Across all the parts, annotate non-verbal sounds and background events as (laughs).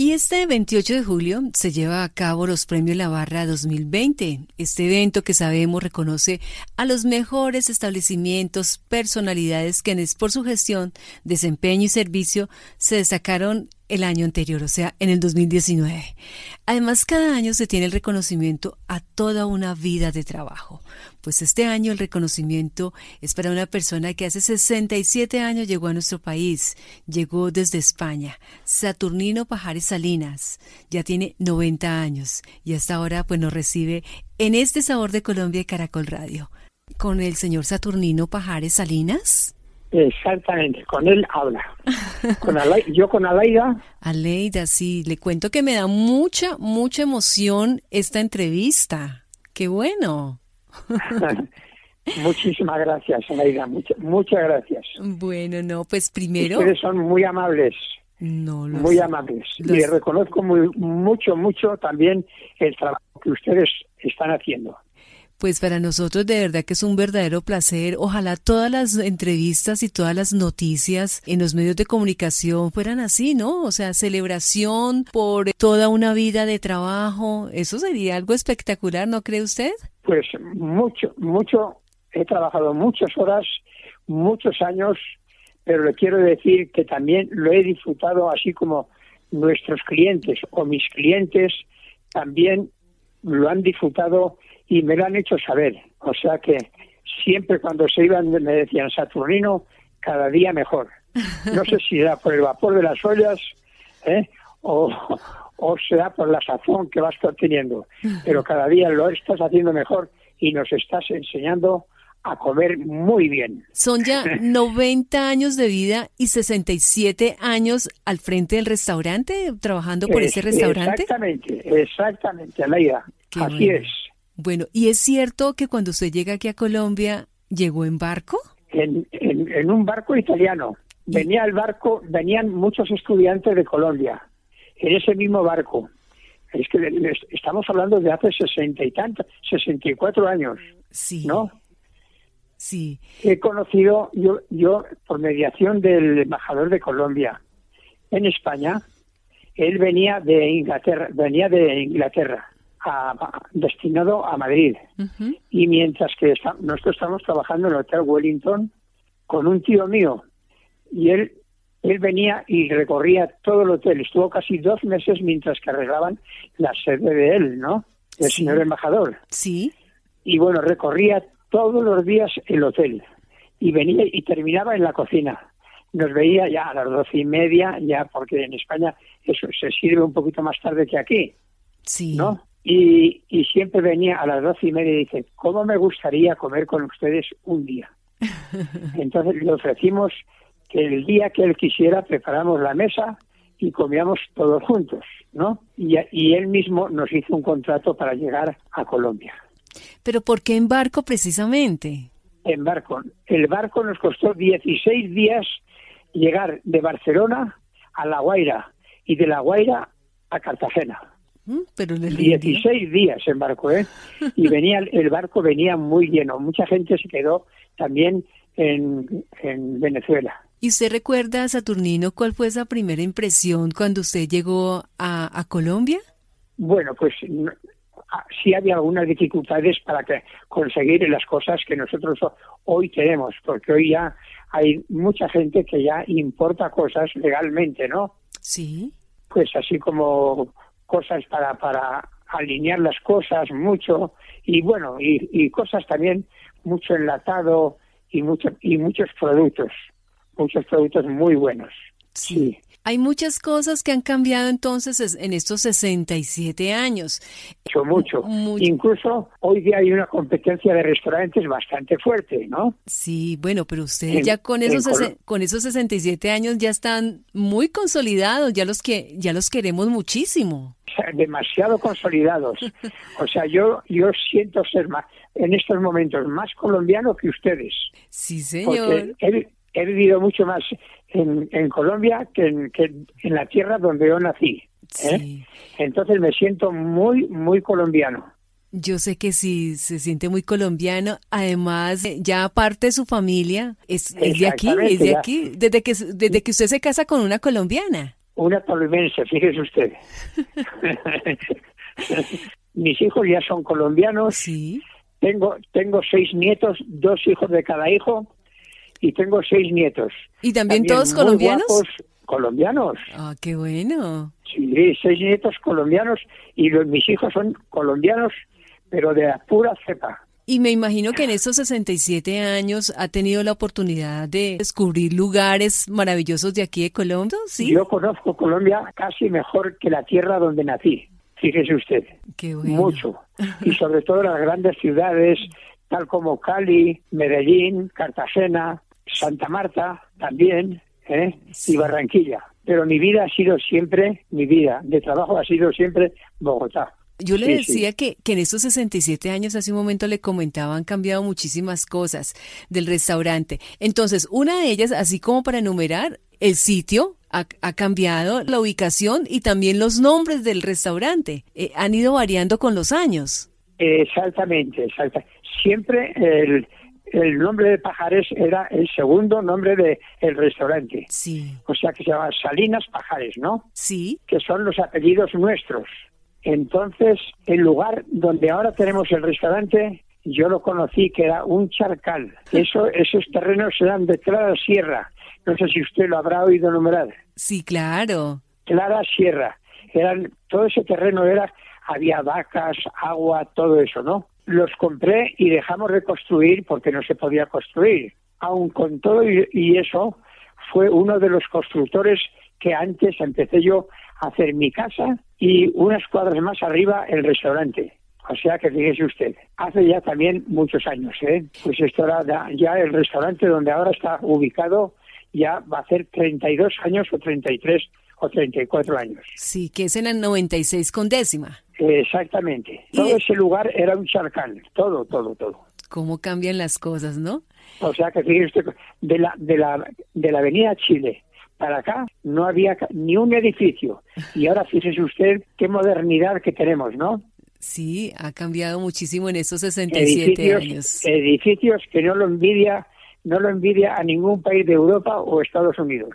Y este 28 de julio se lleva a cabo los Premios La Barra 2020. Este evento que sabemos reconoce a los mejores establecimientos, personalidades quienes por su gestión, desempeño y servicio se destacaron el año anterior, o sea, en el 2019. Además, cada año se tiene el reconocimiento a toda una vida de trabajo. Pues este año el reconocimiento es para una persona que hace 67 años llegó a nuestro país, llegó desde España, Saturnino Pajares Salinas, ya tiene 90 años y hasta ahora pues nos recibe en este Sabor de Colombia y Caracol Radio. Con el señor Saturnino Pajares Salinas. Exactamente, con él habla. Con yo con Aleida. (laughs) Aleida, sí, le cuento que me da mucha, mucha emoción esta entrevista. Qué bueno. (laughs) Muchísimas gracias, Aleida, muchas gracias. Bueno, no, pues primero... Ustedes son muy amables. No, muy amables. Y reconozco muy, mucho, mucho también el trabajo que ustedes están haciendo. Pues para nosotros de verdad que es un verdadero placer. Ojalá todas las entrevistas y todas las noticias en los medios de comunicación fueran así, ¿no? O sea, celebración por toda una vida de trabajo. Eso sería algo espectacular, ¿no cree usted? Pues mucho, mucho. He trabajado muchas horas, muchos años, pero le quiero decir que también lo he disfrutado así como nuestros clientes o mis clientes también lo han disfrutado y me lo han hecho saber. O sea que siempre cuando se iban me decían Saturnino, cada día mejor. No sé si era por el vapor de las ollas ¿eh? o, o sea por la sazón que vas teniendo, pero cada día lo estás haciendo mejor y nos estás enseñando a comer muy bien. Son ya (laughs) 90 años de vida y 67 años al frente del restaurante, trabajando por ese restaurante. Exactamente, exactamente, Aleida. Así es. Bueno, ¿y es cierto que cuando usted llega aquí a Colombia, llegó en barco? En, en, un barco italiano. Venía el barco, venían muchos estudiantes de Colombia, en ese mismo barco. Es que estamos hablando de hace sesenta y tantos, sesenta y cuatro años. Sí. ¿No? Sí. He conocido, yo, yo, por mediación del embajador de Colombia en España, él venía de Inglaterra, venía de Inglaterra destinado a Madrid. Y mientras que nosotros estamos trabajando en el Hotel Wellington con un tío mío, y él, él venía y recorría todo el hotel. Estuvo casi dos meses mientras que arreglaban la sede de él, ¿no? El señor embajador. Sí. Y bueno, recorría todos los días el hotel y venía y terminaba en la cocina. Nos veía ya a las doce y media, ya porque en España eso se sirve un poquito más tarde que aquí. Sí. ¿No? Y, siempre venía a las doce y media y dice, ¿cómo me gustaría comer con ustedes un día? (laughs) Entonces le ofrecimos que el día que él quisiera preparamos la mesa y comíamos todos juntos, ¿no? Y, y él mismo nos hizo un contrato para llegar a Colombia. ¿Pero por qué en barco precisamente? En barco. El barco nos costó 16 días llegar de Barcelona a La Guaira y de La Guaira a Cartagena. Mm, pero 16 días en barco, ¿eh? Y (laughs) venía el barco venía muy lleno. Mucha gente se quedó también en, en Venezuela. ¿Y usted recuerda, Saturnino, cuál fue esa primera impresión cuando usted llegó a, a Colombia? Bueno, pues ah, sí había algunas dificultades para que conseguir las cosas que nosotros hoy tenemos, porque hoy ya hay mucha gente que ya importa cosas legalmente, ¿no? Sí. Pues así como cosas para, para alinear las cosas mucho y bueno, y, cosas también mucho enlatado y, mucho, y muchos productos, muchos productos muy buenos. Sí. Hay muchas cosas que han cambiado entonces en estos 67 años. Mucho, mucho. Incluso hoy día hay una competencia de restaurantes bastante fuerte, ¿no? Sí, bueno, pero ustedes ya con esos, con esos 67 años ya están muy consolidados, ya los que ya los queremos muchísimo. Demasiado consolidados. O sea, yo yo siento ser más en estos momentos más colombiano que ustedes. Sí, señor. Porque he vivido mucho más en, Colombia que en, que en la tierra donde yo nací. ¿eh? Entonces me siento muy, muy colombiano. Yo sé que sí, se siente muy colombiano. Además, ya aparte de su familia, es, de aquí, es de aquí, desde que, desde que usted se casa con una colombiana. Una tolimense, fíjese usted. (laughs) Mis hijos ya son colombianos. Sí. Tengo, tengo seis nietos, dos hijos de cada hijo, y tengo seis nietos. ¿Y también, todos colombianos? colombianos. Ah, qué bueno. Sí, seis nietos colombianos y los, mis hijos son colombianos, pero de la pura cepa. Y me imagino que en estos 67 años ha tenido la oportunidad de descubrir lugares maravillosos de aquí de Colombia, ¿sí? Yo conozco Colombia casi mejor que la tierra donde nací, fíjese usted. Qué bueno. Mucho. (laughs) Y sobre todo las grandes ciudades, tal como Cali, Medellín, Cartagena, Santa Marta también, ¿eh? y Barranquilla. Pero mi vida ha sido siempre, mi vida de trabajo ha sido siempre Bogotá. Yo le decía Que, que en estos 67 años, hace un momento le comentaba, han cambiado muchísimas cosas del restaurante. Entonces, una de ellas, así como para enumerar, el sitio ha, cambiado, la ubicación y también los nombres del restaurante. Eh, han ido variando con los años. Exactamente, exactamente. Siempre el, el nombre de Pajares era el segundo nombre del el restaurante. Sí. O sea que se llama Salinas Pajares, ¿no? Sí. Que son los apellidos nuestros. Entonces, el lugar donde ahora tenemos el restaurante, yo lo conocí que era un charcal. (laughs) Eso, esos terrenos eran de Clara Sierra. No sé si usted lo habrá oído nombrar. Sí, claro. Clara Sierra. Eran, todo ese terreno era, había vacas, agua, todo eso, ¿no? Los compré y dejamos de construir porque no se podía construir. Aun con todo y eso, fue uno de los constructores que antes empecé yo a hacer mi casa y unas cuadras más arriba el restaurante. O sea que fíjese usted, hace ya también muchos años, ¿eh? Pues esto era ya el restaurante donde ahora está ubicado, ya va a hacer 32 años o 33 o 34 años. Sí, que es en el 96 con décima. Exactamente. Todo ese lugar era un charcal, todo, todo, todo. Cómo cambian las cosas, ¿no? O sea que fíjese de la, de la, de la avenida Chile para acá no había ni un edificio. Y ahora fíjese usted qué modernidad que tenemos, ¿no? Sí, ha cambiado muchísimo en estos 67 años. Edificios que no lo envidia, no lo envidia a ningún país de Europa o Estados Unidos.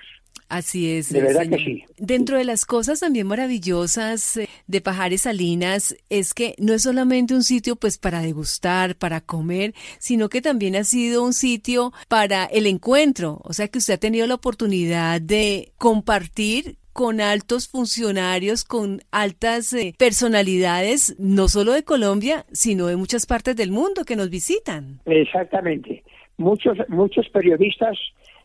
Así es. De verdad que sí. Dentro de las cosas también maravillosas eh, de Pajares Salinas es que no es solamente un sitio pues para degustar, para comer, sino que también ha sido un sitio para el encuentro. O sea que usted ha tenido la oportunidad de compartir con altos funcionarios, con altas eh, personalidades, no solo de Colombia, sino de muchas partes del mundo que nos visitan. Exactamente. Muchos, muchos periodistas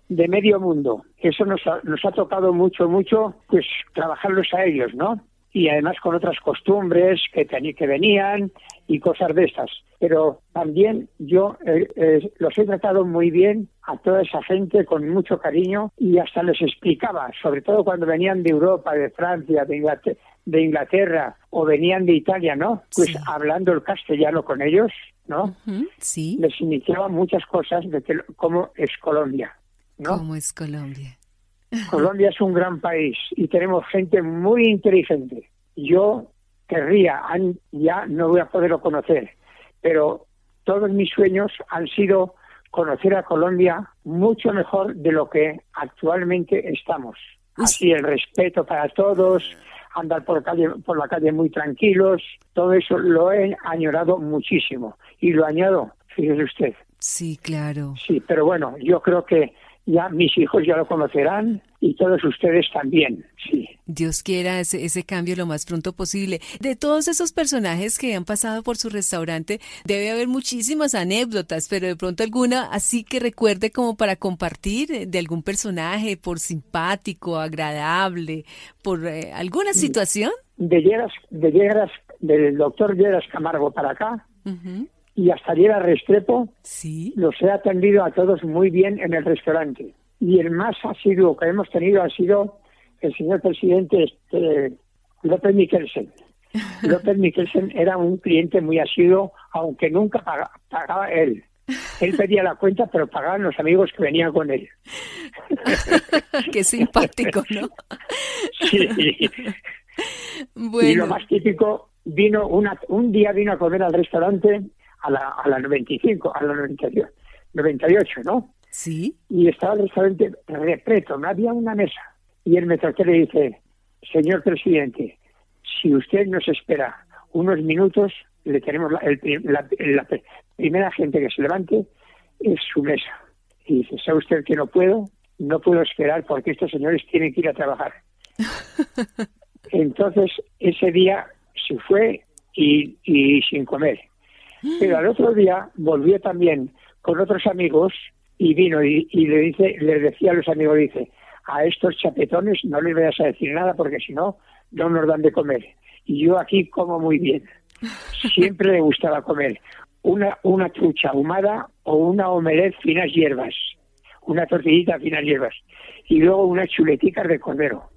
de medio mundo. Eso nos ha, nos ha tocado mucho, mucho, pues trabajarlos a ellos, ¿no? Y además con otras costumbres que, que venían y cosas de estas. Pero también yo eh, eh, los he tratado muy bien a toda esa gente con mucho cariño y hasta les explicaba, sobre todo cuando venían de Europa, de Francia, de Inglaterra, de Inglaterra o venían de Italia, ¿no? Pues hablando el castellano con ellos, ¿no? Sí. Les iniciaba muchas cosas de cómo es Colombia. ¿Cómo es Colombia? Colombia es un gran país y tenemos gente muy inteligente. Yo querría, ya no voy a poderlo conocer, pero todos mis sueños han sido conocer a Colombia mucho mejor de lo que actualmente estamos. Así el respeto para todos, andar por, calle, por la calle muy tranquilos, todo eso lo he añorado muchísimo y lo añado, fíjese usted. Sí, claro. Sí, pero bueno, yo creo que ya mis hijos ya lo conocerán y todos ustedes también, sí. Dios quiera ese, ese cambio lo más pronto posible. De todos esos personajes que han pasado por su restaurante, debe haber muchísimas anécdotas, pero de pronto alguna así que recuerde como para compartir de algún personaje, por simpático, agradable, por eh, alguna situación. De Lleras, de Lleras, del doctor Lleras Camargo para acá, y hasta a Restrepo, ¿Sí? los he atendido a todos muy bien en el restaurante. Y el más asiduo que hemos tenido ha sido el señor presidente este, López Mikkelsen. (laughs) López Mikkelsen era un cliente muy asiduo, aunque nunca pagaba él. Él pedía la cuenta, pero pagaban los amigos que venían con él. (laughs) Qué simpático, ¿no? sí. Bueno. (laughs) Y lo más típico, vino una, un día vino a comer al restaurante a la, a la 95, a la 98, 98, ¿no? Sí. Y estaba el restaurante repleto, no había una mesa. Y el me y le dice, señor presidente, si usted nos espera unos minutos, le tenemos la, la, primera gente que se levante es su mesa. Y dice, ¿sabe usted que no puedo? No puedo esperar porque estos señores tienen que ir a trabajar. (laughs) Entonces, ese día se fue y, y sin comer. Pero al otro día volvió también con otros amigos y vino y, le dice, le decía a los amigos, dice, a estos chapetones no les vayas a decir nada porque si no, no nos dan de comer. Y yo aquí como muy bien. Siempre le gustaba comer una, una trucha ahumada o una omelette finas hierbas, una tortillita finas hierbas y luego unas chuletitas de cordero.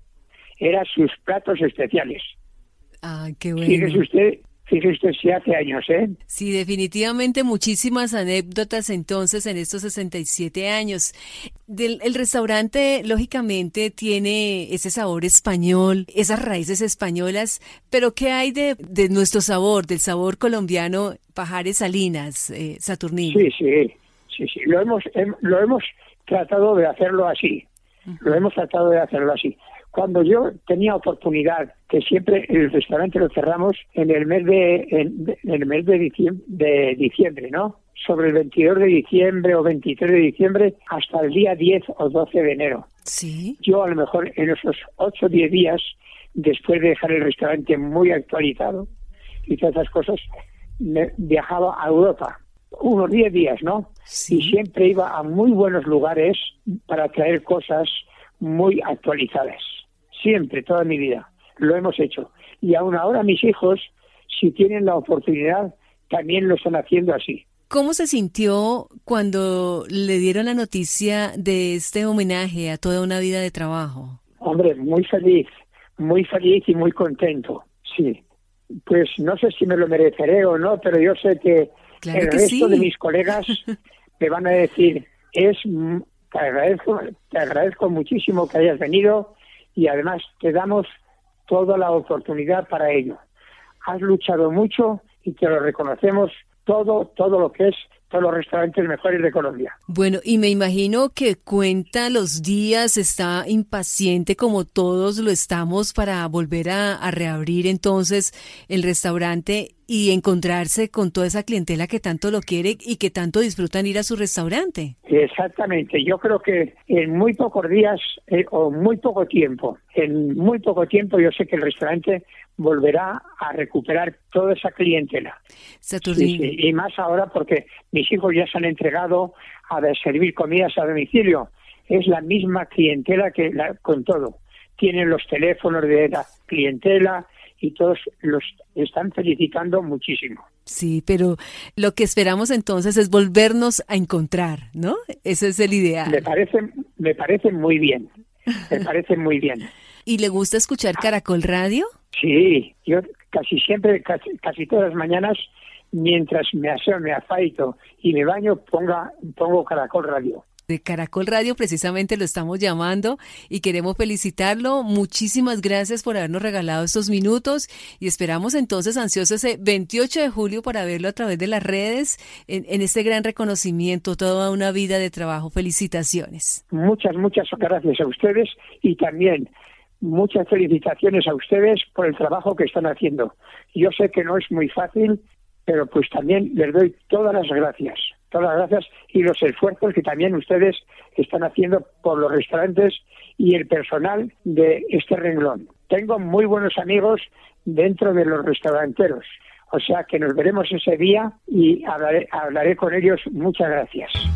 Eran sus platos especiales. Ah, qué bueno. Fíjese usted Fíjese usted, sí hace años, ¿eh? Sí, definitivamente muchísimas anécdotas entonces en estos 67 años. Del, el restaurante, lógicamente, tiene ese sabor español, esas raíces españolas, pero ¿qué hay de, de nuestro sabor, del sabor colombiano, Pajares Salinas, eh, Saturnino? Sí, sí, sí, sí. Lo hemos, lo hemos tratado de hacerlo así. Lo hemos tratado de hacerlo así. Cuando yo tenía oportunidad, que siempre el restaurante lo cerramos en el mes de, en, el mes de diciembre, de diciembre, ¿no? Sobre el 22 de diciembre o 23 de diciembre hasta el día 10 o 12 de enero. Sí. Yo a lo mejor en esos 8 o 10 días, después de dejar el restaurante muy actualizado y todas esas cosas, me viajaba a Europa unos 10 días, ¿no? Sí. Y siempre iba a muy buenos lugares para traer cosas muy actualizadas siempre, toda mi vida. Lo hemos hecho. Y aún ahora mis hijos, si tienen la oportunidad, también lo están haciendo así. ¿Cómo se sintió cuando le dieron la noticia de este homenaje a toda una vida de trabajo? Hombre, muy feliz, muy feliz y muy contento, sí. Pues no sé si me lo mereceré o no, pero yo sé que el resto de mis colegas (laughs) me van a decir, es te agradezco, te agradezco muchísimo que hayas venido y además te damos toda la oportunidad para ello. Has luchado mucho y te lo reconocemos todo, todo lo que es todos los restaurantes mejores de Colombia. Bueno, y me imagino que cuenta los días, está impaciente como todos lo estamos para volver a, reabrir entonces el restaurante y encontrarse con toda esa clientela que tanto lo quiere y que tanto disfrutan ir a su restaurante. Exactamente, yo creo que en muy pocos días eh, o muy poco tiempo, en muy poco tiempo yo sé que el restaurante volverá a recuperar toda esa clientela. y más ahora porque mis hijos ya se han entregado a servir comidas a domicilio. Es la misma clientela que con todo. Tienen los teléfonos de la clientela y todos los están felicitando muchísimo. Sí, pero lo que esperamos entonces es volvernos a encontrar, ¿no? Ese es el ideal. Me parece, me parece muy bien. Me (laughs) parece muy bien. ¿Y le gusta escuchar Caracol Radio? Sí, yo casi siempre, casi, casi todas las mañanas, mientras me aseo, me afaito y me baño, ponga, pongo Caracol Radio de Caracol Radio, precisamente lo estamos llamando y queremos felicitarlo. Muchísimas gracias por habernos regalado estos minutos y esperamos entonces ansiosos ese 28 de julio para verlo a través de las redes en, en este gran reconocimiento, toda una vida de trabajo. Felicitaciones. Muchas, muchas gracias a ustedes y también muchas felicitaciones a ustedes por el trabajo que están haciendo. Yo sé que no es muy fácil, pero pues también les doy todas las gracias, todas las gracias y los esfuerzos que también ustedes están haciendo por los restaurantes y el personal de este renglón. Tengo muy buenos amigos dentro de los restauranteros, o sea que nos veremos ese día y hablaré, hablaré con ellos. Muchas gracias.